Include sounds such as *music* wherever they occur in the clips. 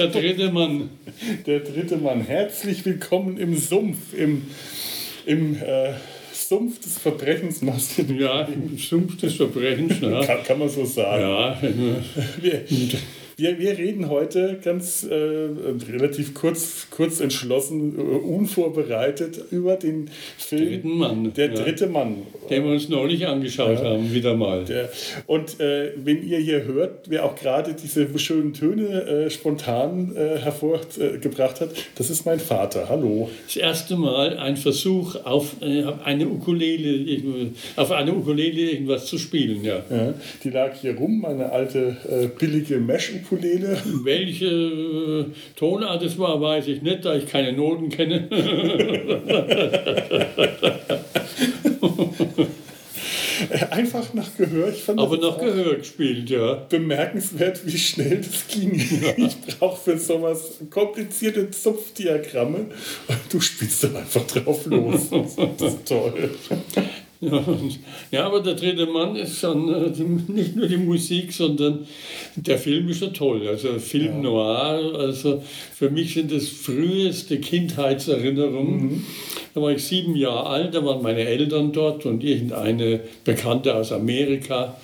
Der dritte Mann. Der dritte Mann. Herzlich willkommen im Sumpf, im, im äh, Sumpf des Verbrechens. Ja, im Sumpf des Verbrechens. Ja. Kann, kann man so sagen. Ja, Wir, wir, wir reden heute ganz äh, relativ kurz, kurz entschlossen, äh, unvorbereitet über den Film Mann, Der ja. dritte Mann. den wir uns neulich angeschaut haben, wieder mal. Der, und äh, wenn ihr hier hört, wer auch gerade diese schönen Töne äh, spontan äh, hervorgebracht hat, das ist mein Vater. Hallo. Das erste Mal ein Versuch, auf äh, eine Ukulele, auf eine Ukulele irgendwas zu spielen. Ja. Ja, die lag hier rum, eine alte billige Mesh-Ukulele. Welche äh, Tonart es war, weiß ich nicht, da ich keine Noten kenne. *laughs* Einfach nach Gehör. Ich fand Aber auch Gehör gespielt, ja. bemerkenswert, wie schnell das ging. *laughs* Ich brauche für sowas komplizierte Zupfdiagramme du spielst dann einfach drauf los. Das ist toll. Ja, und, ja, aber der dritte Mann ist schon äh, nicht nur die Musik, sondern der Film ist ja toll. Also Film noir, also für mich sind das früheste Kindheitserinnerungen. Da war ich sieben Jahre alt, da waren meine Eltern dort und irgendeine Bekannte aus Amerika,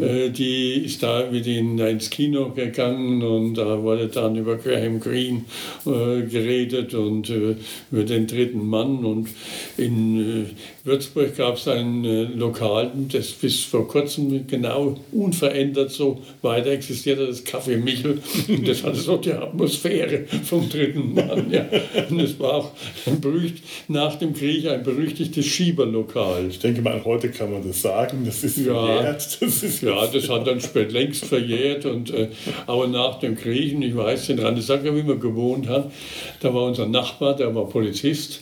äh, die ist da mit ihnen ins Kino gegangen und da wurde dann über Graham Greene äh, geredet und äh, über den dritten Mann. Und in äh, Würzburg gab es ein äh, Lokal, das bis vor kurzem genau unverändert so weiter existiert hat, das Café Michel. *laughs* Und das hatte so die Atmosphäre vom dritten Mann. Ja. Und es war auch ein berücht, nach dem Krieg ein berüchtigtes Schieberlokal. Ich denke mal, heute kann man das sagen. Das ist Ja. verjährt. Das ist Ja, das hat dann spät längst verjährt. Und, äh, aber nach dem Krieg, und ich weiß, in Randesacker, wie wir gewohnt haben, da war unser Nachbar, der war Polizist.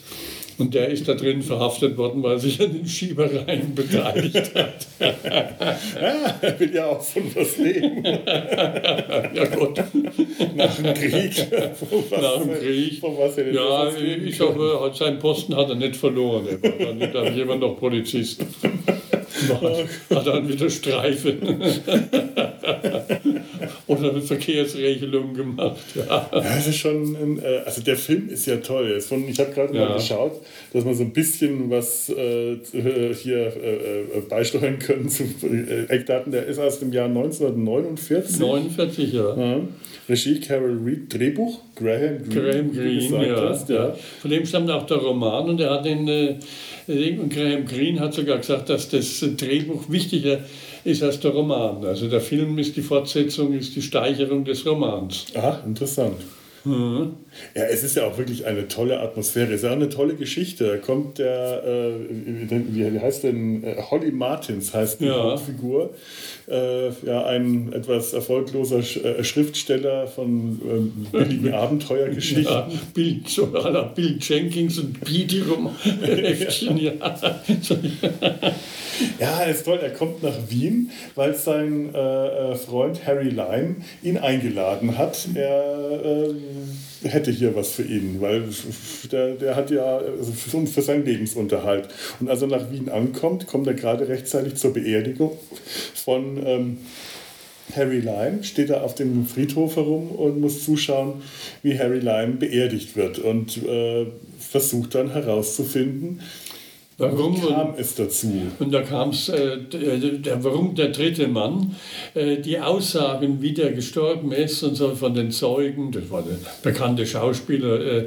Und der ist da drin verhaftet worden, weil er sich an den Schiebereien beteiligt hat. Ja, *laughs* er will ja auch von was leben. *laughs* ja gut, Nach dem Krieg. Nach dem Krieg. Von was er Ja, ich hoffe, seinen Posten hat er nicht verloren. Er war dann dann jemand noch Polizist. *laughs* Hat, dann wieder Streife. Oder eine Verkehrsregelung gemacht. Ja. Ja, das ist schon, ein, äh, also der Film ist ja toll. Ich habe gerade Ja. mal geschaut, dass man so ein bisschen was äh, hier äh, beisteuern können zu Eckdaten. Der ist aus dem Jahr 1949. 49 Jahre. Ja. Regie Carol Reed, Drehbuch Graham Greene, Graham Greene, ja, hast, ja. Von dem stammt auch der Roman und er hat den, äh, und Graham Greene hat sogar gesagt, dass das Drehbuch wichtiger ist als der Roman. Also der Film ist die Fortsetzung, ist die Steigerung des Romans. Ah, interessant. Mhm. Ja, es ist ja auch wirklich eine tolle Atmosphäre. Es ist ja auch eine tolle Geschichte. Da kommt der, äh, wie wie heißt denn, Äh, Holly Martins heißt die Ja. Hauptfigur. Äh, ja, ein etwas erfolgloser Sch äh, Schriftsteller von ähm, billigen *laughs* Abenteuergeschichten. Ja, Bill, so Bill Jenkins und Beatty rum. Ja. Ja, ist toll. Er kommt nach Wien, weil sein äh, äh, Freund Harry Lyme ihn eingeladen hat. Er äh, hätte hier was für ihn, weil der, der hat ja also für, seinen Lebensunterhalt. Und als er nach Wien ankommt, kommt er gerade rechtzeitig zur Beerdigung von ähm, Harry Lyme, steht er auf dem Friedhof herum und muss zuschauen, wie Harry Lyme beerdigt wird und äh, versucht dann herauszufinden, Warum? kam es dazu. Und da kam es, äh, der, warum der dritte Mann, äh, die Aussagen, wie der gestorben ist und so von den Zeugen, das war der bekannte Schauspieler äh,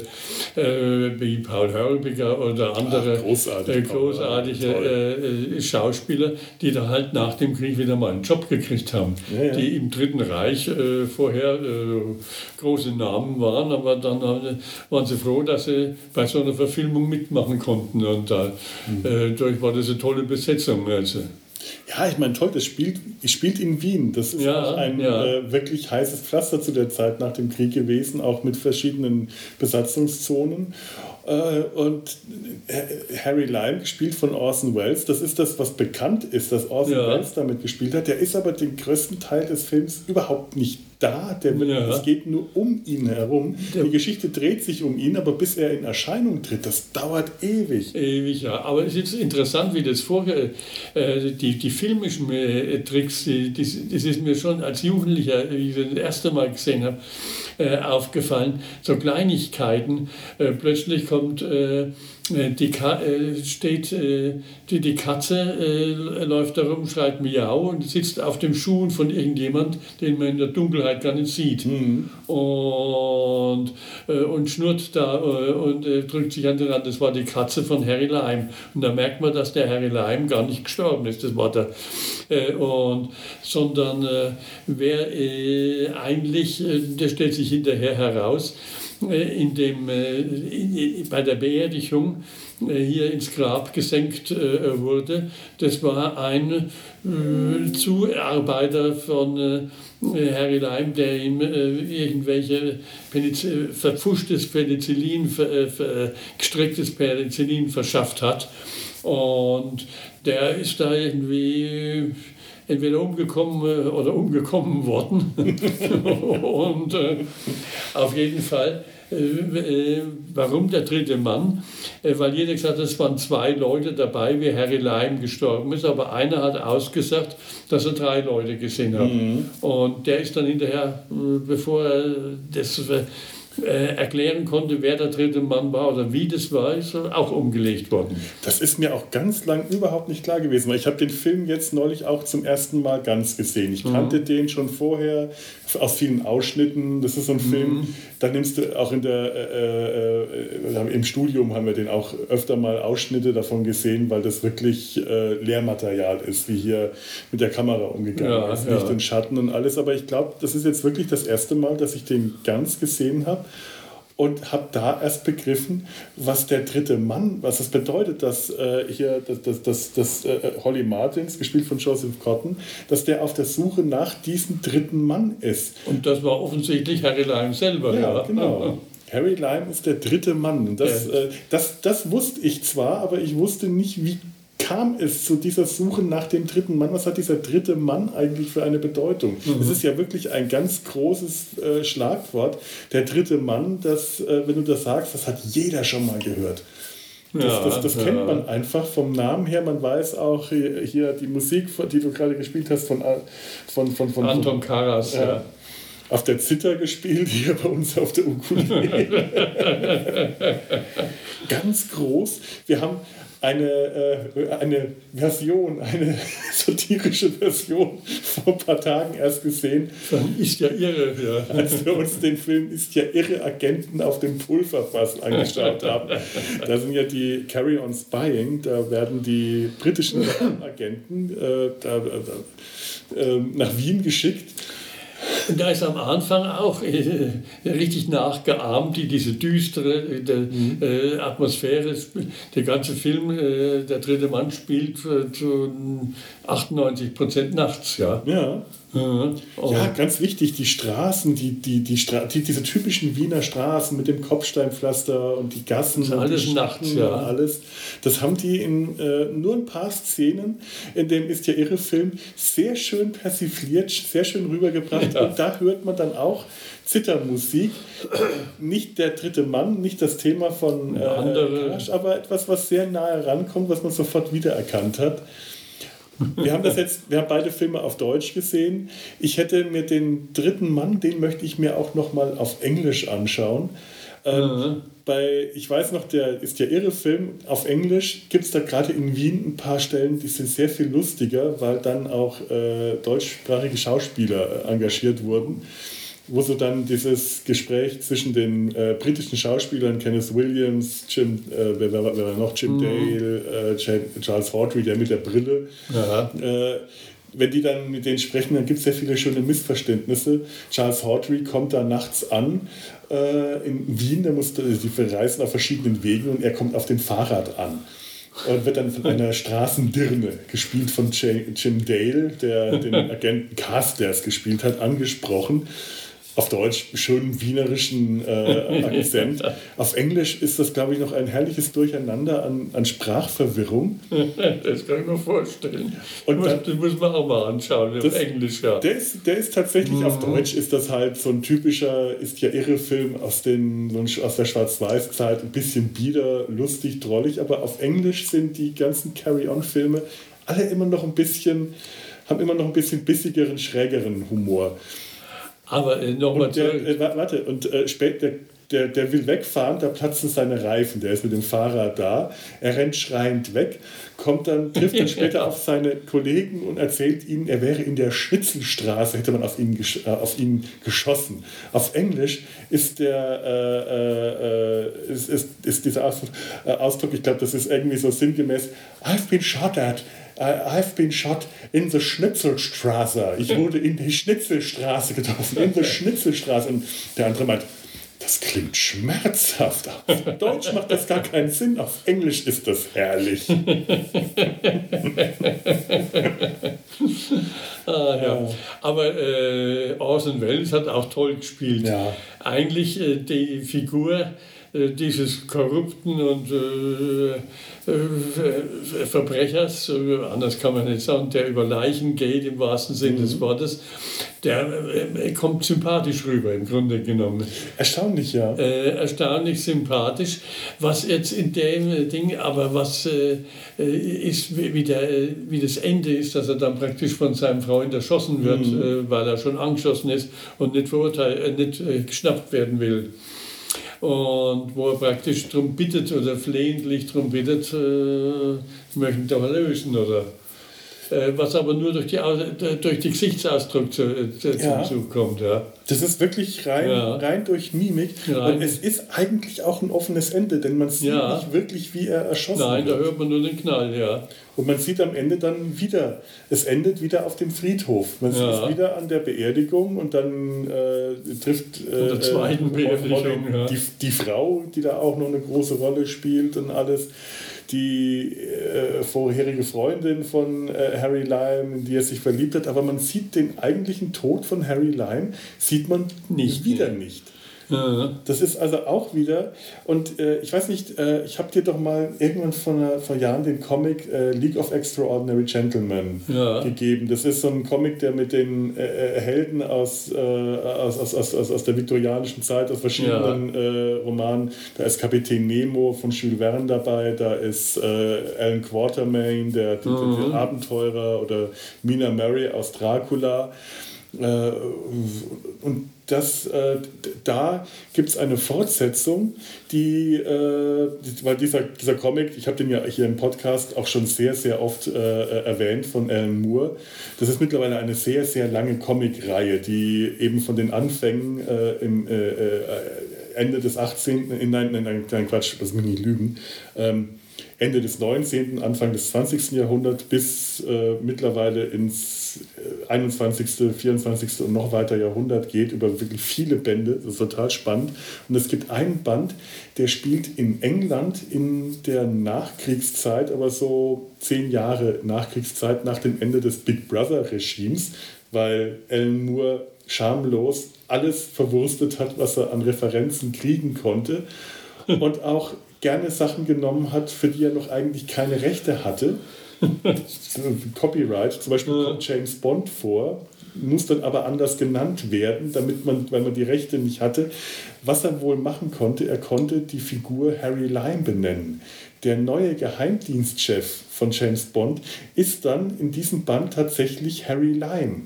äh, wie Paul Hörbiger oder andere Ach, großartig, äh, großartige äh, Schauspieler, die da halt nach dem Krieg wieder mal einen Job gekriegt haben, Ja, ja. die im Dritten Reich vorher große Namen waren, aber dann waren sie froh, dass sie bei so einer Verfilmung mitmachen konnten und da Mhm. äh, dadurch war das eine tolle Besetzung. Also. Ja, ich meine, toll, das spielt, spielt in Wien. Das ist Ja, auch ein ja. äh, wirklich heißes Pflaster zu der Zeit nach dem Krieg gewesen, auch mit verschiedenen Besatzungszonen. Äh, und Harry Lime, gespielt von Orson Welles, das ist das, was bekannt ist, dass Orson ja. Welles damit gespielt hat. Der ist aber den größten Teil des Films überhaupt nicht da. Der, ja. Es geht nur um ihn herum. Die Geschichte dreht sich um ihn, aber bis er in Erscheinung tritt, das dauert ewig. Ewig, ja. Aber es ist interessant, wie das vorher, äh, die, die filmischen äh, Tricks, die, das ist mir schon als Jugendlicher, wie ich das, das erste Mal gesehen habe, äh, aufgefallen. So Kleinigkeiten. Äh, plötzlich kommt äh, die Ka äh, steht, äh, die, die Katze äh, läuft da rum, schreit Miau und sitzt auf dem Schuh von irgendjemand, den man in der Dunkelheit gar nicht sieht. Mhm. Und, äh, und schnurrt da äh, und drückt sich an den Rand. Das war die Katze von Harry Lime. Und da merkt man, dass der Harry Lime gar nicht gestorben ist. Das war der. und, sondern wer eigentlich, der stellt sich hinterher heraus, äh, in dem, äh, bei der Beerdigung äh, hier ins Grab gesenkt wurde. Das war ein Zuarbeiter von Harry Leim, der ihm irgendwelche Peniz verpfuschtes Penicillin, gestrecktes Penicillin verschafft hat. Und der ist da irgendwie entweder umgekommen oder umgekommen worden. *laughs* und äh, auf jeden Fall, äh, äh, warum der dritte Mann? Äh, weil jeder gesagt hat, es waren zwei Leute dabei, wie Harry Lime gestorben ist, aber einer hat ausgesagt, dass er drei Leute gesehen hat. Mhm. Und der ist dann hinterher, äh, bevor er das äh, erklären konnte, wer der dritte Mann war oder wie das war, ist auch umgelegt worden. Das ist mir auch ganz lang überhaupt nicht klar gewesen, weil ich habe den Film jetzt neulich auch zum ersten Mal ganz gesehen. Ich kannte mhm. den schon vorher aus vielen Ausschnitten. Das ist so ein mhm. Film, da nimmst du auch in der, äh, äh, im Studium haben wir den auch öfter mal Ausschnitte davon gesehen, weil das wirklich äh, Lehrmaterial ist, wie hier mit der Kamera umgegangen ja, ist, Licht ja. und Schatten und alles. Aber ich glaube, das ist jetzt wirklich das erste Mal, dass ich den ganz gesehen habe und habe da erst begriffen, was der dritte Mann, was das bedeutet, dass äh, hier das, das, das, das äh, Holly Martins, gespielt von Joseph Cotton, dass der auf der Suche nach diesem dritten Mann ist. Und das war offensichtlich Harry Lime selber. Ja, ja. genau. Harry Lime ist der dritte Mann. Das, ja. äh, das, das wusste ich zwar, aber ich wusste nicht, wie kam es zu dieser Suche nach dem dritten Mann? Was hat dieser dritte Mann eigentlich für eine Bedeutung? Mhm. Es ist ja wirklich ein ganz großes äh, Schlagwort. Der dritte Mann, das, äh, wenn du das sagst, das hat jeder schon mal gehört. Das, ja, das, das kennt ja. man einfach vom Namen her. Man weiß auch hier, hier, die Musik, die du gerade gespielt hast, von, äh, von, von, von Anton Karas. Ja. Auf der Zither gespielt, hier bei uns auf der Ukulele. *laughs* Ganz groß. Wir haben eine, äh, eine Version, eine *laughs* satirische Version vor ein paar Tagen erst gesehen. Ist ja irre, ja. Als wir uns den Film Ist ja irre Agenten auf dem Pulverfass angeschaut haben. Da sind ja die Carry on Spying, da werden die britischen Agenten äh, da, da, äh, nach Wien geschickt und da ist am Anfang auch äh, richtig nachgeahmt, die, diese düstere äh, der, mhm. äh, Atmosphäre. Der ganze Film, äh, der dritte Mann spielt äh, zu 98 Prozent nachts. Ja. ja. Oh. Ja, ganz wichtig, die Straßen, die, die, die, Stra die, diese typischen Wiener Straßen mit dem Kopfsteinpflaster und die Gassen alles und die nachts, ja. und alles. Das haben die in äh, nur ein paar Szenen, in dem ist ja ihre Film sehr schön persifliert, sehr schön rübergebracht. Ja. Und da hört man dann auch Zittermusik. Nicht der dritte Mann, nicht das Thema von äh, Crash, aber etwas, was sehr nahe rankommt, was man sofort wiedererkannt hat. Wir haben das jetzt, wir haben beide Filme auf Deutsch gesehen. Ich hätte mir den dritten Mann, den möchte ich mir auch noch mal auf Englisch anschauen. Ähm, mhm. bei, ich weiß noch, der ist ja irre Film. Auf Englisch gibt es da gerade in Wien ein paar Stellen, die sind sehr viel lustiger, weil dann auch äh, deutschsprachige Schauspieler äh, engagiert wurden wo so dann dieses Gespräch zwischen den äh, britischen Schauspielern, Kenneth Williams, Jim, äh, wer, wer, wer noch, Jim mhm. Dale, äh, Charles Hawtrey, der mit der Brille, äh, wenn die dann mit denen sprechen, dann gibt es sehr viele schöne Missverständnisse. Charles Hawtrey kommt da nachts an äh, in Wien, der muss, die verreisen auf verschiedenen Wegen und er kommt auf dem Fahrrad an. Und wird dann von *laughs* einer Straßendirne, gespielt von Jim Dale, der den *laughs* Agenten Carstairs gespielt hat, angesprochen auf Deutsch schönen wienerischen äh, *laughs* Akzent. auf Englisch ist das, glaube ich, noch ein herrliches Durcheinander an, an Sprachverwirrung. *laughs* das kann ich mir vorstellen. Und dann, das muss man auch mal anschauen, das, Englisch, ja. Der ist, der ist tatsächlich, mhm. auf Deutsch ist das halt so ein typischer, ist ja irre Film aus, den, aus der Schwarz-Weiß-Zeit, ein bisschen bieder, lustig, drollig, aber auf Englisch sind die ganzen Carry-On-Filme alle immer noch ein bisschen, haben immer noch ein bisschen bissigeren, schrägeren Humor. Aber äh, nochmal zurück. Äh, warte, und äh, später, der, der will wegfahren, da platzen seine Reifen. Der ist mit dem Fahrrad da. Er rennt schreiend weg, kommt dann, trifft dann *laughs* später auf seine Kollegen und erzählt ihnen, er wäre in der Schnitzelstraße, hätte man auf ihn, äh, auf ihn geschossen. Auf Englisch ist der äh, äh, ist, ist, ist dieser Ausdruck, äh, Ausdruck ich glaube, das ist irgendwie so sinngemäß, I've been shot at. I've been shot in the Schnitzelstraße. Ich wurde in die Schnitzelstraße getroffen, in the *laughs* Schnitzelstraße. Und der andere meint, das klingt schmerzhaft. Auf Deutsch macht das gar keinen Sinn, auf Englisch ist das herrlich. *laughs* ah, ja. Aber äh, Orson Welles hat auch toll gespielt. Ja. Eigentlich äh, die Figur dieses korrupten und äh, äh, Verbrechers, anders kann man nicht sagen, der über Leichen geht im wahrsten Sinne mhm. des Wortes, der kommt sympathisch rüber im Grunde genommen. Erstaunlich, ja. Äh, erstaunlich sympathisch. Was jetzt in dem Ding, aber was äh, ist, wie, der, wie das Ende ist, dass er dann praktisch von seinem Freund erschossen wird, mhm. weil er schon angeschossen ist und nicht verurteilt, nicht geschnappt werden will und wo er praktisch darum bittet oder flehentlich darum bittet, äh, möchten doch lösen oder was aber nur durch die, durch die Gesichtsausdruck zu, zu, ja. zum Zug kommt. Ja. Das ist wirklich rein, ja. rein durch Mimik. Rein. Und es ist eigentlich auch ein offenes Ende, denn man sieht ja. nicht wirklich, wie er erschossen Nein, wird. Nein, da hört man nur den Knall, ja. Und man sieht am Ende dann wieder, es endet wieder auf dem Friedhof. Man ja. ist wieder an der Beerdigung und dann äh, trifft äh, der zweiten Beerdigung, die, die Frau, die da auch noch eine große Rolle spielt und alles die äh, vorherige Freundin von äh, Harry Lime, in die er sich verliebt hat, aber man sieht den eigentlichen Tod von Harry Lime, sieht man nicht wieder nicht. Das ist also auch wieder, und äh, ich weiß nicht, äh, ich habe dir doch mal irgendwann vor, vor Jahren den Comic äh, League of Extraordinary Gentlemen ja. gegeben. Das ist so ein Comic, der mit den äh, äh, Helden aus, äh, aus, aus, aus, aus, aus der viktorianischen Zeit, aus verschiedenen ja. Romanen, da ist Kapitän Nemo von Jules Verne dabei, da ist Alan Quatermain, der, der, mhm. der Abenteurer, oder Mina Mary aus Dracula. und dass äh, da gibt es eine Fortsetzung, die, äh, weil dieser, dieser Comic, ich habe den ja hier im Podcast auch schon sehr, sehr oft äh, erwähnt von Alan Moore. Das ist mittlerweile eine sehr, sehr lange Comicreihe, die eben von den Anfängen äh, im äh, äh, Ende des 18., nein, nein, nein, Quatsch, das muss ich nicht lügen, ähm, Ende des 19., Anfang des 20. Jahrhunderts bis äh, mittlerweile ins 21., äh, 24. und noch weiter Jahrhundert geht, über wirklich viele Bände. Das ist total spannend. Und es gibt einen Band, der spielt in England in der Nachkriegszeit, aber so zehn Jahre Nachkriegszeit nach dem Ende des Big Brother-Regimes, weil Alan Moore schamlos alles verwurstet hat, was er an Referenzen kriegen konnte. Und auch gerne Sachen genommen hat, für die er noch eigentlich keine Rechte hatte. *laughs* Copyright, zum Beispiel kommt James Bond vor, muss dann aber anders genannt werden, damit man, weil man die Rechte nicht hatte. Was er wohl machen konnte, er konnte die Figur Harry Lime benennen. Der neue Geheimdienstchef von James Bond ist dann in diesem Band tatsächlich Harry Lime.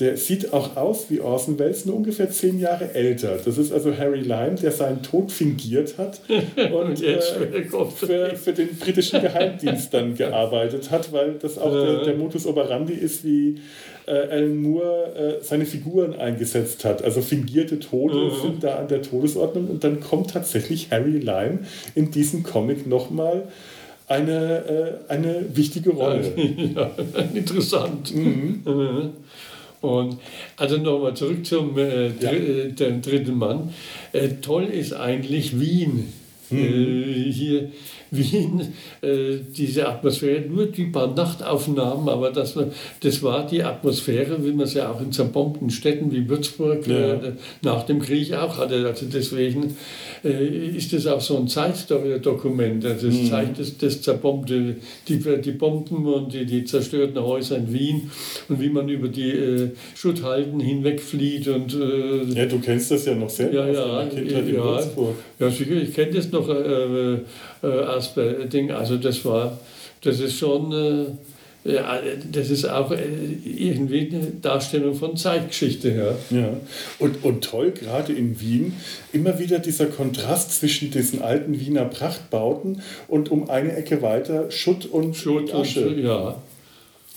Der sieht auch aus wie Orson Welles, nur ungefähr zehn Jahre älter. Das ist also Harry Lime, der seinen Tod fingiert hat *laughs* und äh, für, für, den britischen Geheimdienst dann gearbeitet hat, weil das auch der, der Modus operandi ist, wie äh, Alan Moore äh, seine Figuren eingesetzt hat. Also fingierte Tode sind da an der Todesordnung und dann kommt tatsächlich Harry Lime in diesem Comic nochmal eine, äh, eine wichtige Rolle. *laughs* Ja, interessant. Mhm. Mhm. Und also nochmal zurück zum äh, ja. Äh, dritten Mann. Äh, toll ist eigentlich Wien. Äh, hier Wien, äh, diese Atmosphäre, nur die paar Nachtaufnahmen, aber das, war- das war die Atmosphäre, wie man es ja auch in zerbombten Städten wie Würzburg Ja. äh, nach dem Krieg auch hatte. Also deswegen äh, ist das auch so ein Zeitdokument. Also das zeigt das, das zerbombte, die, die Bomben und die, die zerstörten Häuser in Wien und wie man über die äh, Schutthalden hinwegflieht und äh, Ja, du kennst das ja noch sehr Ja, aus ja, deiner Kindheit in ja. Würzburg. Ja, sicher, ich kenne das noch äh, äh, als Be- Ding. Also das war, das ist schon, äh, ja, das ist auch äh, irgendwie eine Darstellung von Zeitgeschichte. Ja. Ja, und, und toll, gerade in Wien, immer wieder dieser Kontrast zwischen diesen alten Wiener Prachtbauten und um eine Ecke weiter Schutt und Schutt Asche. und, ja.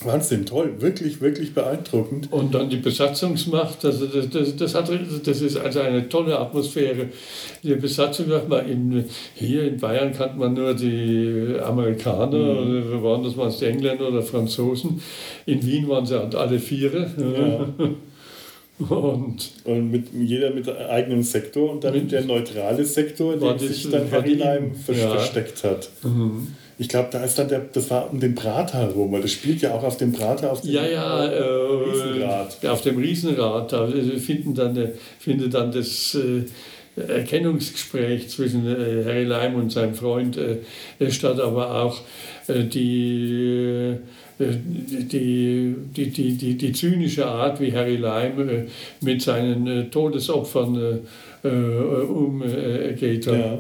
Wahnsinn, toll, wirklich, wirklich beeindruckend. Und dann die Besatzungsmacht, also das, das, das, hat, das ist also eine tolle Atmosphäre. Die Besatzung, sag mal, in, hier in Bayern kannte man nur die Amerikaner, oder waren das mal die Engländer oder Franzosen. In Wien waren sie halt alle Viere. Ja. *laughs* Und Und mit jeder mit eigenem Sektor und dann Mit- der neutrale Sektor, dem sich dann die- Leim ja. versteckt hat. Ich glaube, da ist dann der, das war um den Prater herum, weil das spielt ja auch auf dem Prater, auf dem Ja, ja, äh, Riesenrad. auf dem Riesenrad, da finden dann, äh, findet dann das äh, Erkennungsgespräch zwischen äh, Harry Leim und seinem Freund äh, statt, aber auch äh, die, äh, die, die, die, die, die zynische Art, wie Harry Leim äh, mit seinen äh, Todesopfern äh, äh, umgeht. Ja.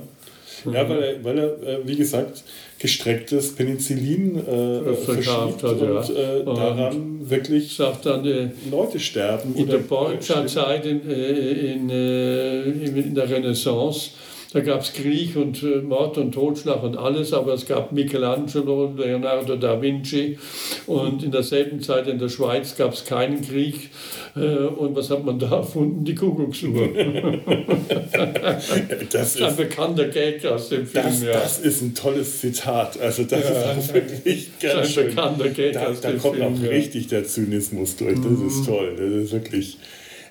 Ja, weil er, weil er äh, wie gesagt, gestrecktes Penicillin äh, verschiebt hat, ja. und äh, Und- daran wirklich sagt dann, äh, Leute sterben. In der Borgia-Zeit, in, äh, in, äh, in der Renaissance, da gab es Krieg und äh, Mord und Totschlag und alles, aber es gab Michelangelo und Leonardo da Vinci und in derselben Zeit in der Schweiz gab es keinen Krieg. Äh, und was hat man da erfunden? Die Kuckucksuhr. *laughs* Das Ein ist, bekannter Gag aus dem Film. das, ja. das ist ein tolles Zitat. Also das ist auch wirklich *laughs* Das ganz ist ein schön. bekannter Gag Da, aus da dem kommt Film. auch ja. richtig der Zynismus durch. Das ist toll. Das ist wirklich.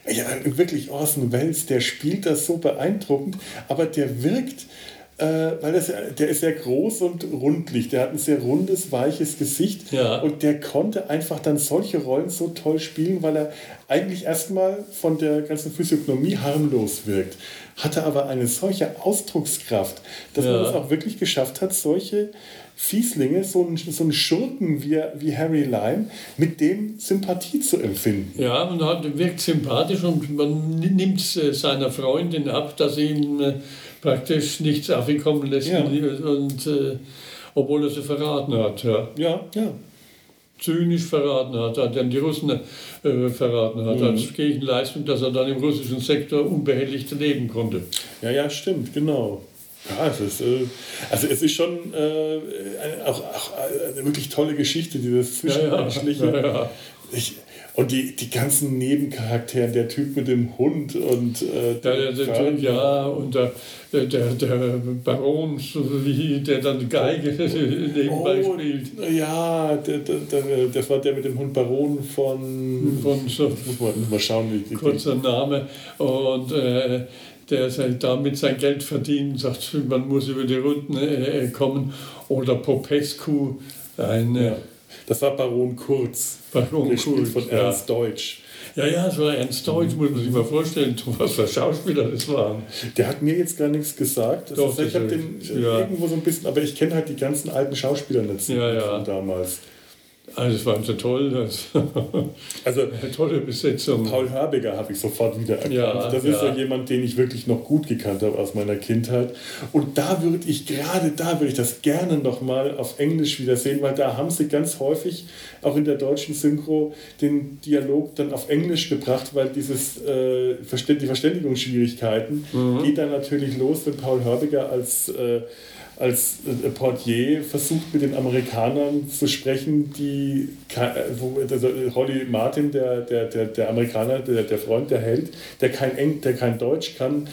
Ja, wirklich Orson Welles, der spielt das so beeindruckend, aber der wirkt, äh, weil das, der ist sehr groß und rundlich, der hat ein sehr rundes, weiches Gesicht Ja. und der konnte einfach dann solche Rollen so toll spielen, weil er eigentlich erstmal von der ganzen Physiognomie harmlos wirkt, hatte aber eine solche Ausdruckskraft, dass man Ja. es auch wirklich geschafft hat, solche Fieslinge, so einen, so einen Schurken wie, wie Harry Lime, mit dem Sympathie zu empfinden. Ja, und hat, wirkt sympathisch und man nimmt äh, seiner Freundin ab, dass sie ihm äh, praktisch nichts auf ihn kommen lässt. Ja. Und, äh, obwohl er sie verraten hat. Ja. Ja, ja. Zynisch verraten hat, dann die Russen äh, verraten hat, als Gegenleistung, dass er dann im russischen Sektor unbehelligt leben konnte. Ja, ja, stimmt, genau. Ja, es ist, äh, also es ist schon äh, eine, auch, auch eine wirklich tolle Geschichte, dieses Zwischenmenschliche. Ja, ja. Ich, und die, die ganzen Nebencharaktere, der Typ mit dem Hund und äh, Der, der, der, ja, und der, der, der, Baron, der dann Geige nebenbei Oh, spielt. ja, der, der, der, das war der mit dem Hund Baron von. Von so Muss man mal schauen, wie die. kurzer Name. Und äh, der damit sein Geld verdient, sagt, man muss über die Runden äh, kommen. Oder Popescu, ein äh, Ja. Das war Baron Kurz. Baron Kurz, von ja. Ernst Deutsch. Ja, ja, es war Ernst Deutsch, muss man sich mal vorstellen, was für Schauspieler das waren. Der hat mir jetzt gar nichts gesagt. Das Doch, ist, ich habe den ja. irgendwo so ein bisschen, aber ich kenne halt die ganzen alten Schauspieler Ja, ja. von damals. Also, es waren so toll, das, *laughs* Also eine *laughs* tolle Besetzung. Paul Herbiger habe ich sofort wiedererkannt. Ja, das ist ja. so jemand, den ich wirklich noch gut gekannt habe aus meiner Kindheit. Und da würde ich, gerade da würde ich das gerne nochmal auf Englisch wiedersehen, weil da haben sie ganz häufig auch in der deutschen Synchro den Dialog dann auf Englisch gebracht, weil dieses, äh, die Verständigungsschwierigkeiten Mhm. geht dann natürlich los, wenn Paul Herbiger als äh, als äh, Portier versucht mit den Amerikanern zu sprechen, die äh, wo, also Holly Martin, der, der, der, der Amerikaner, der, der Freund, der Held, der kein, Eng, der kein Deutsch kann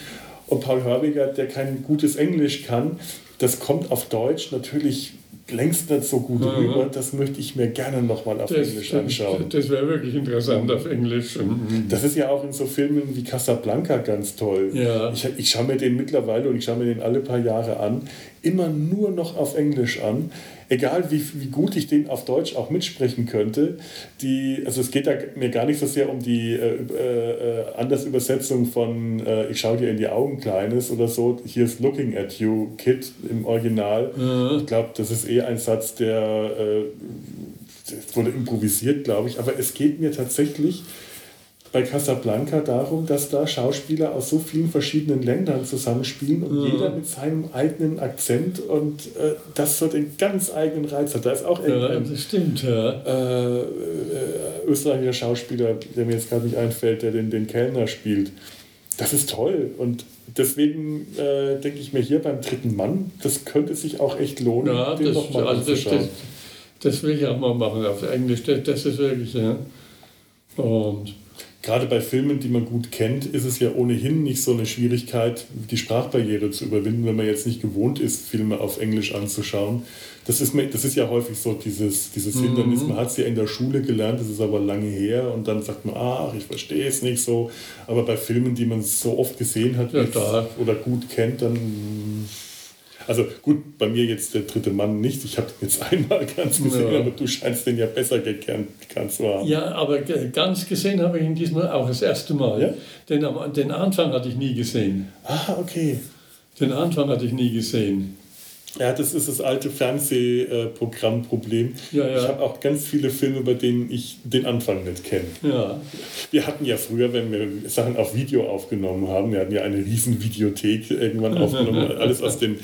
und Paul Hörbiger, der kein gutes Englisch kann, das kommt auf Deutsch natürlich längst nicht so gut mhm. rüber. Das möchte ich mir gerne nochmal auf das, Englisch anschauen. Das, das wäre wirklich interessant auf Englisch. Mhm. Das ist ja auch in so Filmen wie Casablanca ganz toll. Ja. Ich, ich schaue mir den mittlerweile und ich schaue mir den alle paar Jahre an, immer nur noch auf Englisch an egal wie, wie gut ich den auf Deutsch auch mitsprechen könnte, die, also es geht da mir gar nicht so sehr um die äh, äh, Andersübersetzung von äh, Ich schau dir in die Augen, Kleines oder so, hier ist Looking at You, Kid im Original. Mhm. Ich glaube, das ist eh ein Satz, der äh, wurde improvisiert, glaube ich, aber es geht mir tatsächlich bei Casablanca darum, dass da Schauspieler aus so vielen verschiedenen Ländern zusammenspielen und ja. jeder mit seinem eigenen Akzent und äh, das so den ganz eigenen Reiz hat. Da ist auch ja, ein das stimmt, ja. äh, äh, österreichischer Schauspieler, der mir jetzt gerade nicht einfällt, der den, den Kellner spielt. Das ist toll und deswegen äh, denke ich mir hier beim dritten Mann, das könnte sich auch echt lohnen, ja, den nochmal also anzuschauen. Das, das, das, will ich auch mal machen auf Englisch, das, das ist wirklich, ja. Und gerade bei Filmen, die man gut kennt, ist es ja ohnehin nicht so eine Schwierigkeit, die Sprachbarriere zu überwinden, wenn man jetzt nicht gewohnt ist, Filme auf Englisch anzuschauen. Das ist, das ist ja häufig so dieses, dieses mhm. Hindernis. Man hat es ja in der Schule gelernt, das ist aber lange her und dann sagt man, ach, ich verstehe es nicht so. Aber bei Filmen, die man so oft gesehen hat ja, oder gut kennt, dann also gut, bei mir jetzt der dritte Mann nicht. Ich habe den jetzt einmal ganz gesehen, ja. aber du scheinst den ja besser gekannt, zu haben. Ja, aber ganz gesehen habe ich ihn diesmal auch das erste Mal. Ja? Den, den Anfang hatte ich nie gesehen. Ah, okay. Den Anfang hatte ich nie gesehen. Ja, das ist das alte Fernsehprogrammproblem. Ja, ja. Ich habe auch ganz viele Filme, bei denen ich den Anfang nicht kenne. Ja. Wir hatten ja früher, wenn wir Sachen auf Video aufgenommen haben, wir hatten ja eine riesen Videothek irgendwann *laughs* aufgenommen, alles aus den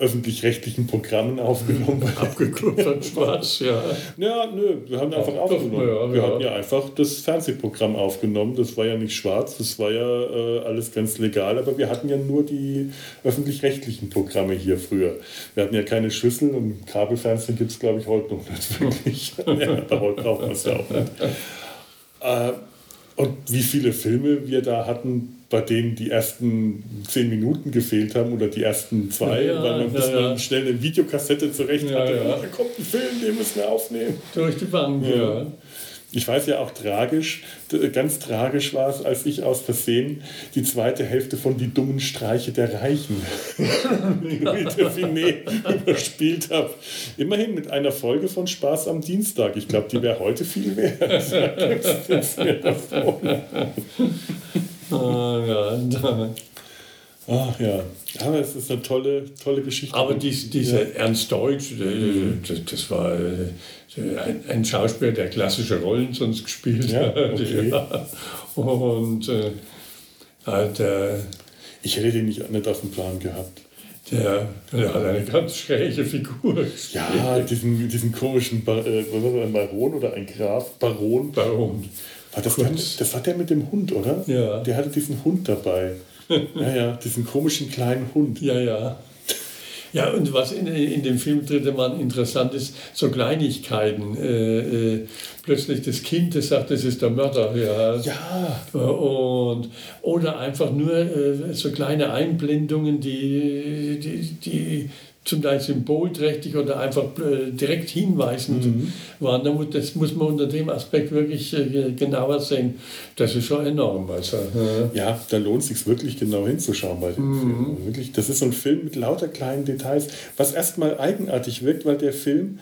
öffentlich-rechtlichen Programmen aufgenommen. *laughs* Abgekupfert schwarz, ja. Ja, nö, wir haben einfach Ach, aufgenommen. Ja, wir ja. hatten ja einfach das Fernsehprogramm aufgenommen. Das war ja nicht schwarz, das war ja äh, alles ganz legal, aber wir hatten ja nur die öffentlich-rechtlichen Programme hier früher. Wir hatten ja keine Schüssel und Kabelfernsehen gibt es, glaube ich, heute noch nicht wirklich. *laughs* ja, aber heute braucht man es ja auch nicht. Äh, und wie viele Filme wir da hatten, bei denen die ersten zehn Minuten gefehlt haben oder die ersten zwei, ja, weil man, ja, ja. schnell eine Videokassette zurecht hatte. Ja. Da kommt ein Film, den müssen wir aufnehmen. Durch die Bank, ja. Ich weiß ja auch tragisch, ganz tragisch war es, als ich aus Versehen die zweite Hälfte von Die dummen Streiche der Reichen *laughs* mit Finet überspielt habe. Immerhin mit einer Folge von Spaß am Dienstag. Ich glaube, die wäre heute viel wert. *laughs* oh, *laughs* ja. Ach ja, aber es ist eine tolle, tolle Geschichte. Aber dies, dieser ja. Ernst Deutsch, mhm. das, das, war äh, ein, ein, Schauspieler, der klassische Rollen sonst gespielt ja, hat. Okay. *laughs* Ja. Und äh, der, ich hätte den nicht, nicht auf dem Plan gehabt. Der, der hat eine ganz schräge Figur. Ja, diesen, diesen komischen Bar, äh, ein Baron oder ein Graf. Baron. Baron. War das, der, das war der mit dem Hund, oder? Ja. Der hatte diesen Hund dabei. *laughs* ja, ja, diesen komischen kleinen Hund. Ja, ja. Ja, und was in, in dem Film Dritte Mann interessant ist, so Kleinigkeiten. Äh, äh, plötzlich das Kind, das sagt, das ist der Mörder. Ja. ja. Und, oder einfach nur äh, so kleine Einblendungen, die, die, die zum Teil symbolträchtig oder einfach äh, direkt hinweisend mhm. waren. Das muss man unter dem Aspekt wirklich äh, genauer sehen. Das ist schon enorm. Also, ja, da lohnt es sich wirklich genau hinzuschauen bei dem mhm. Film. Also wirklich, das ist so ein Film mit lauter kleinen Details, was erstmal eigenartig wirkt, weil der Film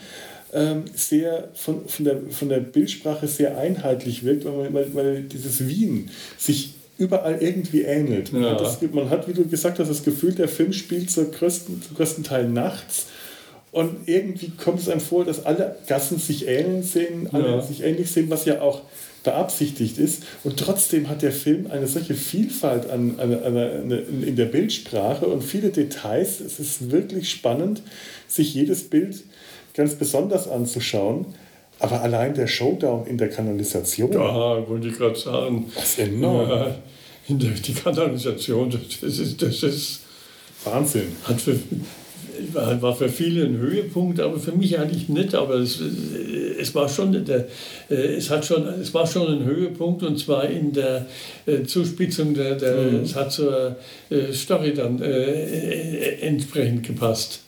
ähm, sehr von, von, der, von der Bildsprache sehr einheitlich wirkt, weil, weil, weil dieses Wien sich überall irgendwie ähnelt. Man, ja. hat das, man, hat wie du gesagt hast, das Gefühl, der Film spielt zur größten, zum größten Teil nachts. Und irgendwie kommt es einem vor, dass alle Gassen sich ähneln sehen, alle ja. sich ähnlich sehen, was ja auch beabsichtigt ist. Und trotzdem hat der Film eine solche Vielfalt an, an, an, an, in der Bildsprache und viele Details. Es ist wirklich spannend, sich jedes Bild ganz besonders anzuschauen. Aber allein der Showdown in der Kanalisation. Ja, wollte ich gerade sagen. Das ist enorm. Ja, in der, die Kanalisation, das ist, das ist Wahnsinn. Hat für, war für viele ein Höhepunkt, aber für mich eigentlich nicht. Aber es, es war schon der, es hat schon, es war schon ein Höhepunkt und zwar in der äh, Zuspitzung der, der mhm. es hat zur äh, Story dann äh, entsprechend gepasst.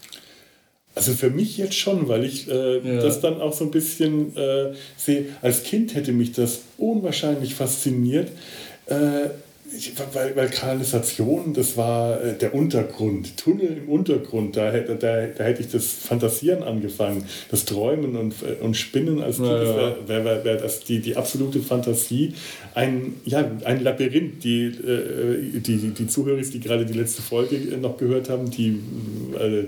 Also für mich jetzt schon, weil ich äh, ja. das dann auch so ein bisschen äh, sehe. Als Kind hätte mich das unwahrscheinlich fasziniert. Äh, weil, weil Kanalisation, das war äh, der Untergrund, Tunnel im Untergrund, da, da, da, da hätte ich das Fantasieren angefangen, das Träumen und, äh, und Spinnen als Kind, ja, ja. wäre wär, wär das die, die absolute Fantasie. Ein, ja, ein Labyrinth, die, äh, die, die Zuhörer, die gerade die letzte Folge noch gehört haben, die,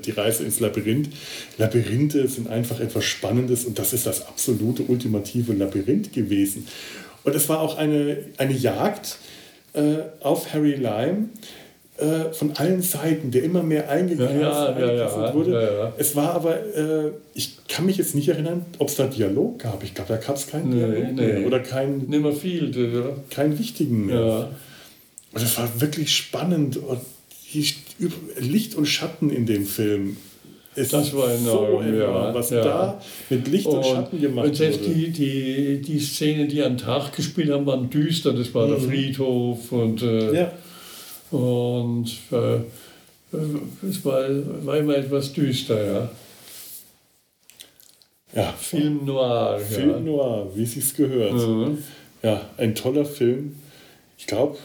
die Reise ins Labyrinth. Labyrinthe sind einfach etwas Spannendes und das ist das absolute ultimative Labyrinth gewesen. Und es war auch eine, eine Jagd, äh, auf Harry Lime äh, von allen Seiten, der immer mehr eingegriffen ja, ja, ja, wurde. Es war aber, äh, ich kann mich jetzt nicht erinnern, ob es da Dialog gab. Ich glaube, da gab es keinen nee, Dialog nee. mehr. Oder keinen. Nicht mehr viel. Ja. Keinen wichtigen mehr. Und es war wirklich spannend. Und Licht und Schatten in dem Film ist das war enorm, so enorm was ja. da mit Licht und, und Schatten gemacht und selbst wurde. Die, die, die Szenen, die am Tag gespielt haben, waren düster. Das war mhm. der Friedhof und, äh, ja. und äh, es war, war immer etwas düster, ja. Ja, Film Noir. Film ja. Noir, wie es sich gehört. Mhm. Ja, ein toller Film. Ich glaube,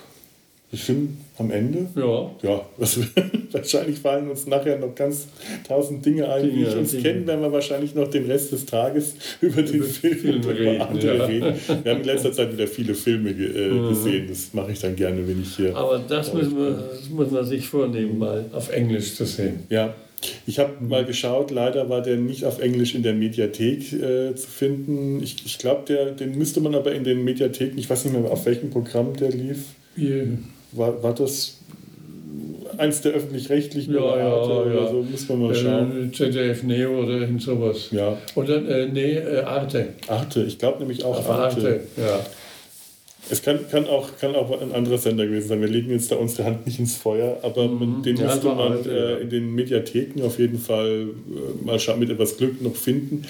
Film am Ende? Ja. Ja, was, *laughs* wahrscheinlich fallen uns nachher noch ganz tausend Dinge ein, Dinge, die ich uns Dinge. kennen, werden wir wahrscheinlich noch den Rest des Tages *laughs* über den über Film Filme und über andere ja. reden. Wir haben in letzter Zeit wieder viele Filme äh, mhm. gesehen, das mache ich dann gerne, wenn ich hier. Aber das, müssen wir, das muss man sich vornehmen, mal auf Englisch zu sehen. Ja. Ich habe mal geschaut, leider war der nicht auf Englisch in der Mediathek äh, zu finden. Ich, ich glaube, den müsste man aber in den Mediatheken, ich weiß nicht mehr, auf welchem Programm der lief. Yeah. War, war das eins der öffentlich-rechtlichen ja, ja, oder ja. so, muss man mal schauen. Äh, ZDF Neo oder irgend sowas. Ja. Oder, äh, nee, äh, Arte. Arte, ich glaube nämlich auch Arte. Arte. Ja. Es kann, kann, auch, kann auch ein anderer Sender gewesen sein. Wir legen jetzt da unsere Hand nicht ins Feuer, aber mhm. den ja, müsste man äh, in den Mediatheken auf jeden Fall äh, mal mit etwas Glück noch finden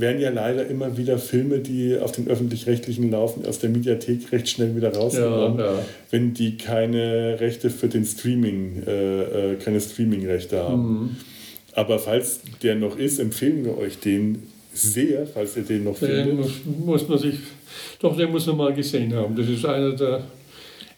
werden ja leider immer wieder Filme, die auf den öffentlich-rechtlichen laufen, aus der Mediathek recht schnell wieder rausgenommen, ja, ja. wenn die keine Rechte für den Streaming, äh, äh, keine Streaming-Rechte haben. Mhm. Aber falls der noch ist, empfehlen wir euch den sehr, falls ihr den noch den findet. Muss, muss man sich, doch, den muss man mal gesehen haben. Das ist einer der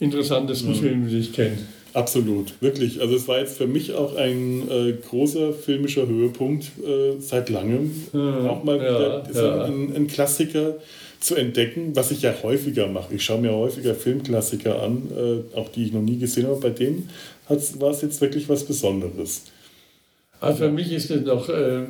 interessantesten mhm. Filme, die ich kenne. Absolut, wirklich. Also es war jetzt für mich auch ein äh, großer filmischer Höhepunkt äh, seit langem. Mhm. Auch mal wieder ja, ja. Ein, ein, Klassiker zu entdecken, was ich ja häufiger mache. Ich schaue mir häufiger Filmklassiker an, äh, auch die ich noch nie gesehen habe. Bei dem war es jetzt wirklich was Besonderes. Also für mich ist es noch, äh,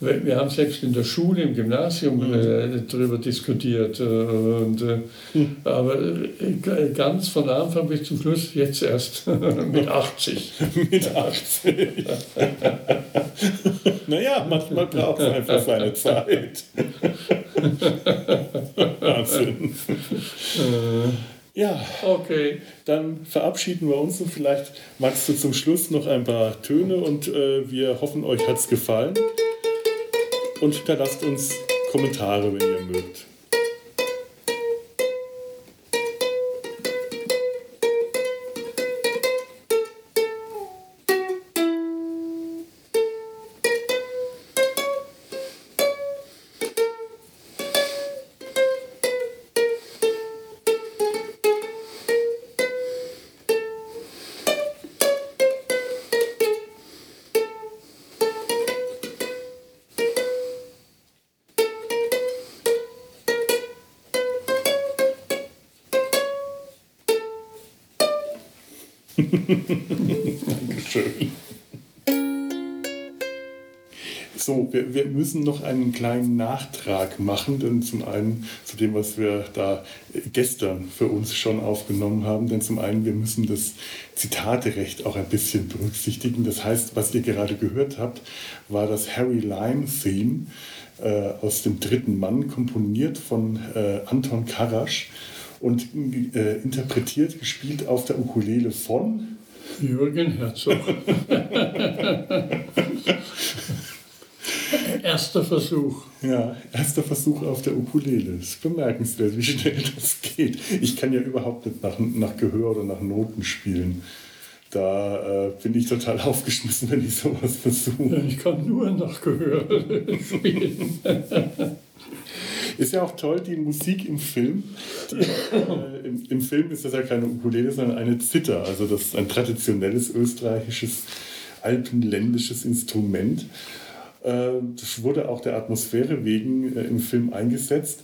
wir haben selbst in der Schule, im Gymnasium mhm. äh, darüber diskutiert. Äh, und, äh, mhm. Aber äh, ganz von Anfang bis zum Schluss jetzt erst *laughs* mit 80. *laughs* mit 80. *laughs* naja, manchmal braucht es einfach seine Zeit. Wahnsinn. Ja, okay. Dann verabschieden wir uns und vielleicht magst du zum Schluss noch ein paar Töne und äh, wir hoffen, euch hat es gefallen. Und hinterlasst uns Kommentare, wenn ihr mögt. Müssen noch einen kleinen Nachtrag machen, denn zum einen zu dem, was wir da gestern für uns schon aufgenommen haben, denn zum einen, wir müssen das Zitaterecht auch ein bisschen berücksichtigen. Das heißt, was ihr gerade gehört habt, war das Harry Lime Theme äh, aus dem dritten Mann, komponiert von äh, Anton Karasch und äh, interpretiert, gespielt auf der Ukulele von Jürgen Herzog. *laughs* erster Versuch. Ja, erster Versuch auf der Ukulele. Das ist bemerkenswert, wie schnell das geht. Ich kann ja überhaupt nicht nach, nach Gehör oder nach Noten spielen. Da äh, bin ich total aufgeschmissen, wenn ich sowas versuche. Ich kann nur nach Gehör spielen. Ist ja auch toll, die Musik im Film. Die, äh, im, im, Film ist das ja keine Ukulele, sondern eine Zither. Also das ist ein traditionelles österreichisches, alpenländisches Instrument. Äh, das wurde auch der Atmosphäre wegen äh, im Film eingesetzt.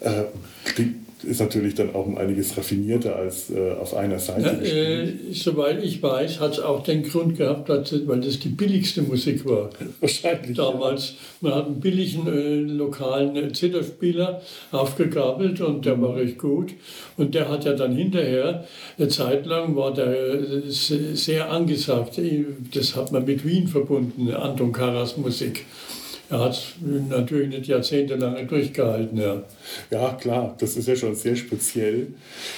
Äh, klingt ist natürlich dann auch um einiges raffinierter als äh, auf einer Seite. Ja, äh, soweit ich weiß, hat es auch den Grund gehabt, weil das die billigste Musik war. *laughs* Wahrscheinlich. Damals. Ja. Man hat einen billigen äh, lokalen äh, Zitterspieler aufgegabelt und der mhm. war recht gut. Und der hat ja dann hinterher, eine Zeit lang war der äh, sehr angesagt. Das hat man mit Wien verbunden, Anton Karas Musik er hat natürlich nicht jahrzehntelang durchgehalten. Ja. ja, klar, das ist ja schon sehr speziell.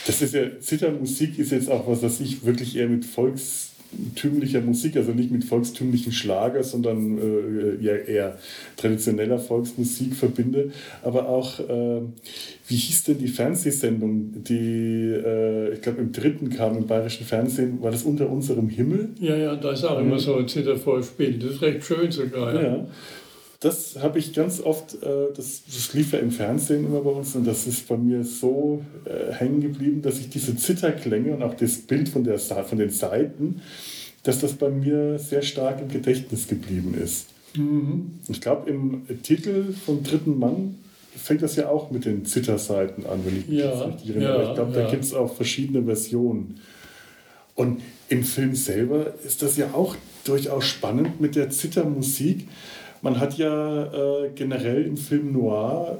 Das ist ja, Zittermusik ist jetzt auch was, was ich wirklich eher mit volkstümlicher Musik, also nicht mit volkstümlichen Schlager, sondern äh, ja, eher traditioneller Volksmusik verbinde. Aber auch, äh, wie hieß denn die Fernsehsendung, die, äh, ich glaube, im dritten kam im bayerischen Fernsehen, war das unter unserem Himmel? Ja, ja, da ist auch immer so ein Zittervorspiel. Das ist recht schön sogar. ja. ja das habe ich ganz oft, äh, das, das lief ja im Fernsehen immer bei uns und das ist bei mir so äh, hängen geblieben, dass ich diese Zitterklänge und auch das Bild von, der, von den Seiten, dass das bei mir sehr stark im Gedächtnis geblieben ist. Mhm. Ich glaube, im Titel vom dritten Mann fängt das ja auch mit den Zitterseiten an, wenn ich mich ja, richtig erinnere. Ja, ich glaube, ja. da gibt es auch verschiedene Versionen. Und im Film selber ist das ja auch durchaus spannend mit der Zittermusik man hat ja äh, generell im Film Noir,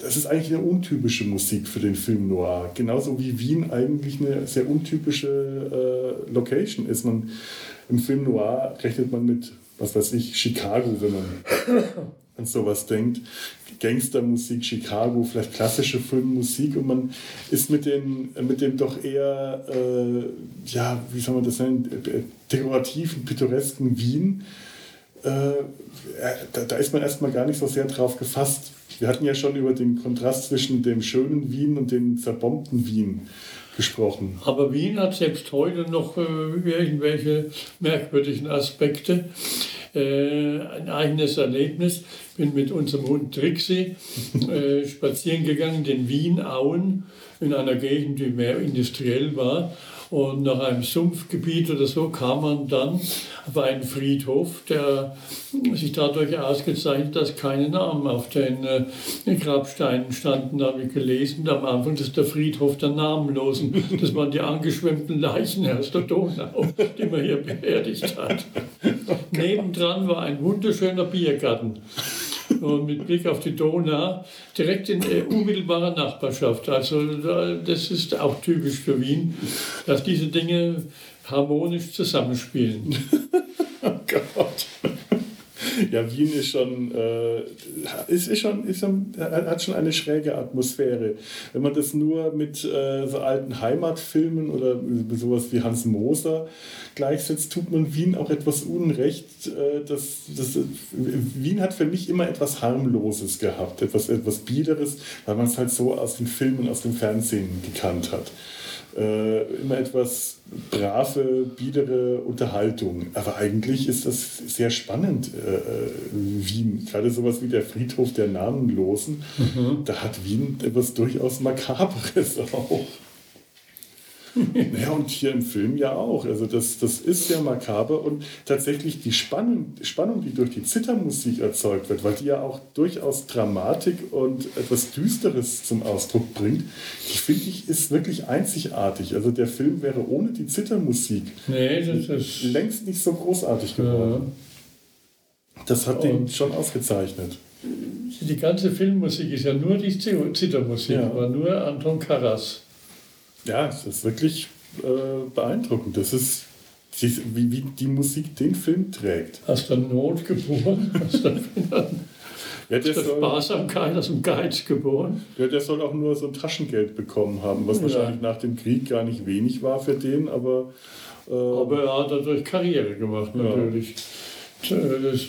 das ist eigentlich eine untypische Musik für den Film Noir. Genauso wie Wien eigentlich eine sehr untypische äh, Location ist. Man, Im Film Noir rechnet man mit, was weiß ich, Chicago, wenn man *coughs* an sowas denkt. Gangstermusik, Chicago, vielleicht klassische Filmmusik und man ist mit, den, mit dem doch eher, äh, ja, wie soll man das nennen, dekorativen, pittoresken Wien äh, da, da, ist man erstmal gar nicht so sehr drauf gefasst. Wir hatten ja schon über den Kontrast zwischen dem schönen Wien und dem zerbombten Wien gesprochen. Aber Wien hat selbst heute noch äh, irgendwelche merkwürdigen Aspekte. Äh, ein eigenes Erlebnis. Ich bin mit unserem Hund Trixie äh, spazieren gegangen, den Wien-Auen, in einer Gegend, die mehr industriell war. Und nach einem Sumpfgebiet oder so kam man dann auf einen Friedhof, der sich dadurch ausgezeichnet, dass keine Namen auf den äh, Grabsteinen standen. Da habe ich gelesen, am Anfang, ist der Friedhof der Namenlosen. Das waren die angeschwemmten Leichen aus der Donau, die man hier beerdigt hat. *laughs* Nebendran war ein wunderschöner Biergarten und mit Blick auf die Donau direkt in äh, unmittelbarer Nachbarschaft. Also das ist auch typisch für Wien, dass diese Dinge harmonisch zusammenspielen. *laughs* oh Gott. Ja, Wien ist schon, äh, ist, ist schon, ist schon, hat schon eine schräge Atmosphäre. Wenn man das nur mit äh, so alten Heimatfilmen oder sowas wie Hans Moser gleichsetzt, tut man Wien auch etwas Unrecht. Äh, das, das, Wien hat für mich immer etwas Harmloses gehabt, etwas, etwas Biederes, weil man es halt so aus den Filmen, aus dem Fernsehen gekannt hat äh, immer etwas brave, biedere Unterhaltung. Aber eigentlich ist das sehr spannend, äh, äh, Wien. Gerade sowas wie der Friedhof der Namenlosen, mhm. da hat Wien etwas durchaus Makabres *laughs* auch. *laughs* ja, und hier im Film ja auch. Also das, das ist sehr makaber und tatsächlich die Spannung, Spannung, die durch die Zittermusik erzeugt wird, weil die ja auch durchaus Dramatik und etwas Düsteres zum Ausdruck bringt, die finde ich ist wirklich einzigartig. Also der Film wäre ohne die Zittermusik nee, längst nicht so großartig geworden. Ja. Das hat und den schon ausgezeichnet. Die ganze Filmmusik ist ja nur die Zittermusik, ja. aber nur Anton Karas. Ja, es ist wirklich äh, beeindruckend. Das ist, wie, wie die Musik den Film trägt. Hast du Not geboren? Hast du ja, der Sparsamkeit aus dem Geiz geboren? Ja, der soll auch nur so ein Taschengeld bekommen haben, was ja. wahrscheinlich nach dem Krieg gar nicht wenig war für den, aber. Äh, aber er hat dadurch Karriere gemacht, natürlich. Ja. Das,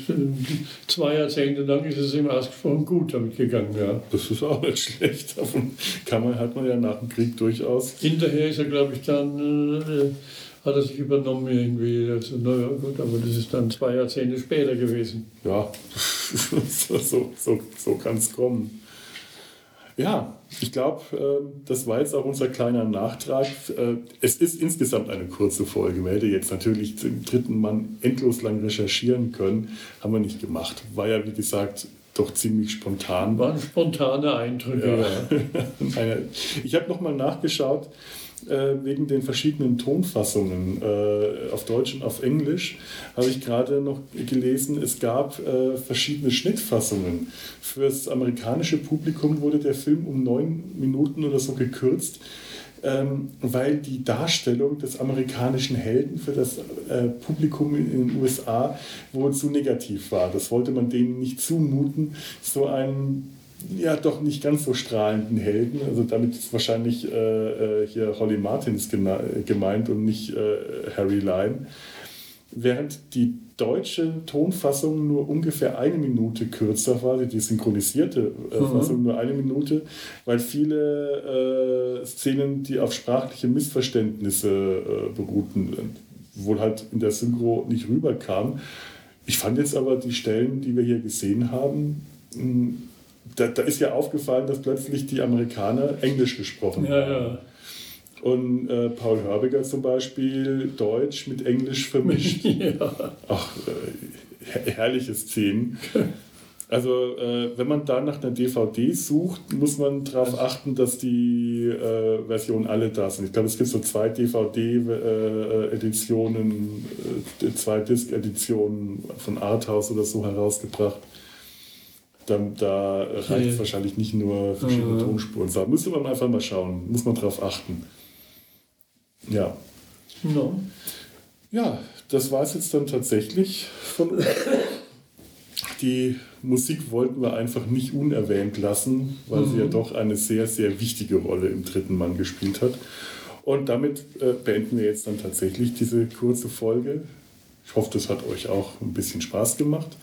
zwei Jahrzehnte lang ist es ihm ausgesprochen gut damit gegangen. Ja. Das ist auch nicht schlecht. Davon kann man, hat man ja nach dem Krieg durchaus. Hinterher ist er, glaube ich, dann äh, hat er sich übernommen irgendwie. Also, naja, gut, aber das ist dann zwei Jahrzehnte später gewesen. Ja, *laughs* so, so, so, so kann es kommen. Ja, ich glaube, äh, das war jetzt auch unser kleiner Nachtrag. Äh, es ist insgesamt eine kurze Folge. Wir hätten jetzt natürlich zum dritten Mann endlos lang recherchieren können. Haben wir nicht gemacht. War ja, wie gesagt, doch ziemlich spontan. Waren spontane Eindrücke. Ja. *laughs* ich habe nochmal nachgeschaut äh, wegen den verschiedenen Tonfassungen äh, auf Deutsch und auf Englisch. Habe ich gerade noch gelesen, es gab äh, verschiedene Schnittfassungen. Für das amerikanische Publikum wurde der Film um neun Minuten oder so gekürzt ähm, weil die Darstellung des amerikanischen Helden für das äh, Publikum in, den USA wohl zu negativ war. Das wollte man denen nicht zumuten, so einen ja doch nicht ganz so strahlenden Helden. Also damit ist wahrscheinlich äh, äh hier Holly Martins gemeint und nicht äh, Harry Lime. Während die deutsche Tonfassung nur ungefähr eine Minute kürzer war, die synchronisierte äh, mhm. Fassung nur eine Minute, weil viele äh, Szenen, die auf sprachliche Missverständnisse äh, beruhten, wohl halt in der Synchro nicht rüberkamen. Ich fand jetzt aber die Stellen, die wir hier gesehen haben, mh, da, da, ist ja aufgefallen, dass plötzlich die Amerikaner Englisch gesprochen ja, haben. Ja. Und äh, Paul Hörbiger zum Beispiel Deutsch mit Englisch vermischt. *laughs* ja. Ach, äh, herrliche Szenen. Also, äh, wenn man da nach einer DVD sucht, muss man darauf achten, dass die äh, Versionen alle da sind. Ich glaube, es gibt so zwei DVD-Editionen, äh, äh, zwei Disc-Editionen von Arthouse oder so herausgebracht. Da, da reicht es wahrscheinlich nicht nur verschiedene mhm. Tonspuren. Da müsste man einfach mal schauen, muss man darauf achten. Ja. No. Ja, das war es jetzt dann tatsächlich von. Die Musik wollten wir einfach nicht unerwähnt lassen, weil mhm. sie ja mhm. doch eine sehr, sehr wichtige Rolle im dritten Mann gespielt hat. Und damit äh, beenden wir jetzt dann tatsächlich diese kurze Folge. Ich hoffe, das hat euch auch ein bisschen Spaß gemacht.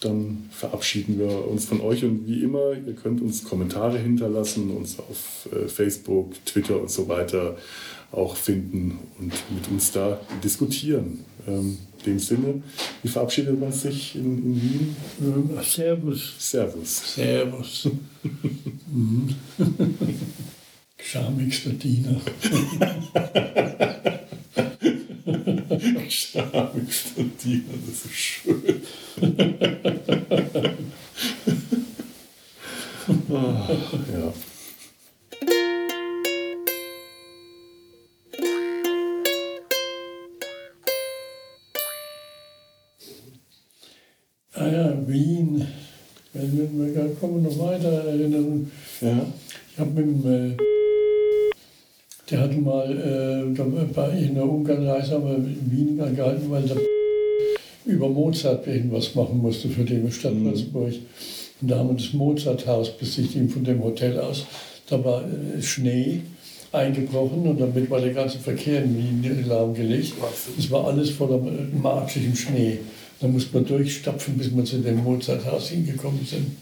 Dann verabschieden wir uns von euch und wie immer, ihr könnt uns Kommentare hinterlassen, uns auf äh, Facebook, Twitter und so weiter auch finden und mit uns da diskutieren. Ähm, in dem Sinne, wie verabschiedet man sich in, in Wien? Servus. Servus. Servus. *laughs* Schamigster Diener. Schamigster Diener, das ist schön. oh, ja. Ah ja, Wien. Wir kommen noch weiter erinnern. Ja. Ich habe mit dem, äh, der hatte mal, äh, da war ich in der Ungarnreise, aber in Wien gehalten, weil der *laughs* über Mozart irgendwas machen musste für die Stadt mhm. Würzburg. Und da haben wir das Mozarthaus besichtigt von dem Hotel aus. Da war äh, Schnee eingebrochen und damit war der ganze Verkehr in Wien lahmgelegt. Es war alles voller äh, matschigem Schnee. Da muss man durchstapfen, bis wir zu dem Mozarthaus hingekommen sind,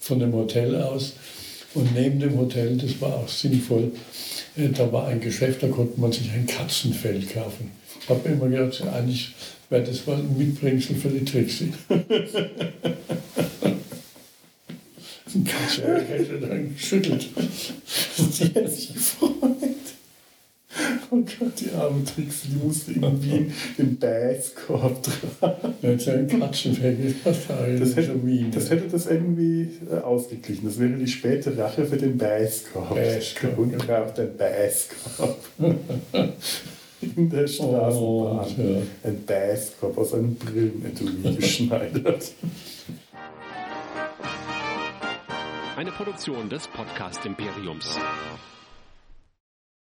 von dem Hotel aus. Und neben dem Hotel, das war auch sinnvoll, äh, da war ein Geschäft, da konnte man sich ein Katzenfell kaufen. Ich habe immer gedacht, eigentlich wäre das mal ein Mitbringsel für die Trixie. *laughs* Ein Katzenfell hätte dann geschüttelt. Die hätte sich gefreut. *laughs* Oh Gott, die arme Trixie, die musste in Wien den Basskorb tragen. Ja, ist ja ein Katschenfell. Das, das, hätte, das hätte das irgendwie äh, ausgeglichen. Das wäre die späte Rache für den Basskorb. Und braucht den Basskorb. *laughs* in der Straßenbahn. Oh, ja. Ein Basskorb aus einem Brillenetui geschneidert. Eine Produktion des Podcast Imperiums.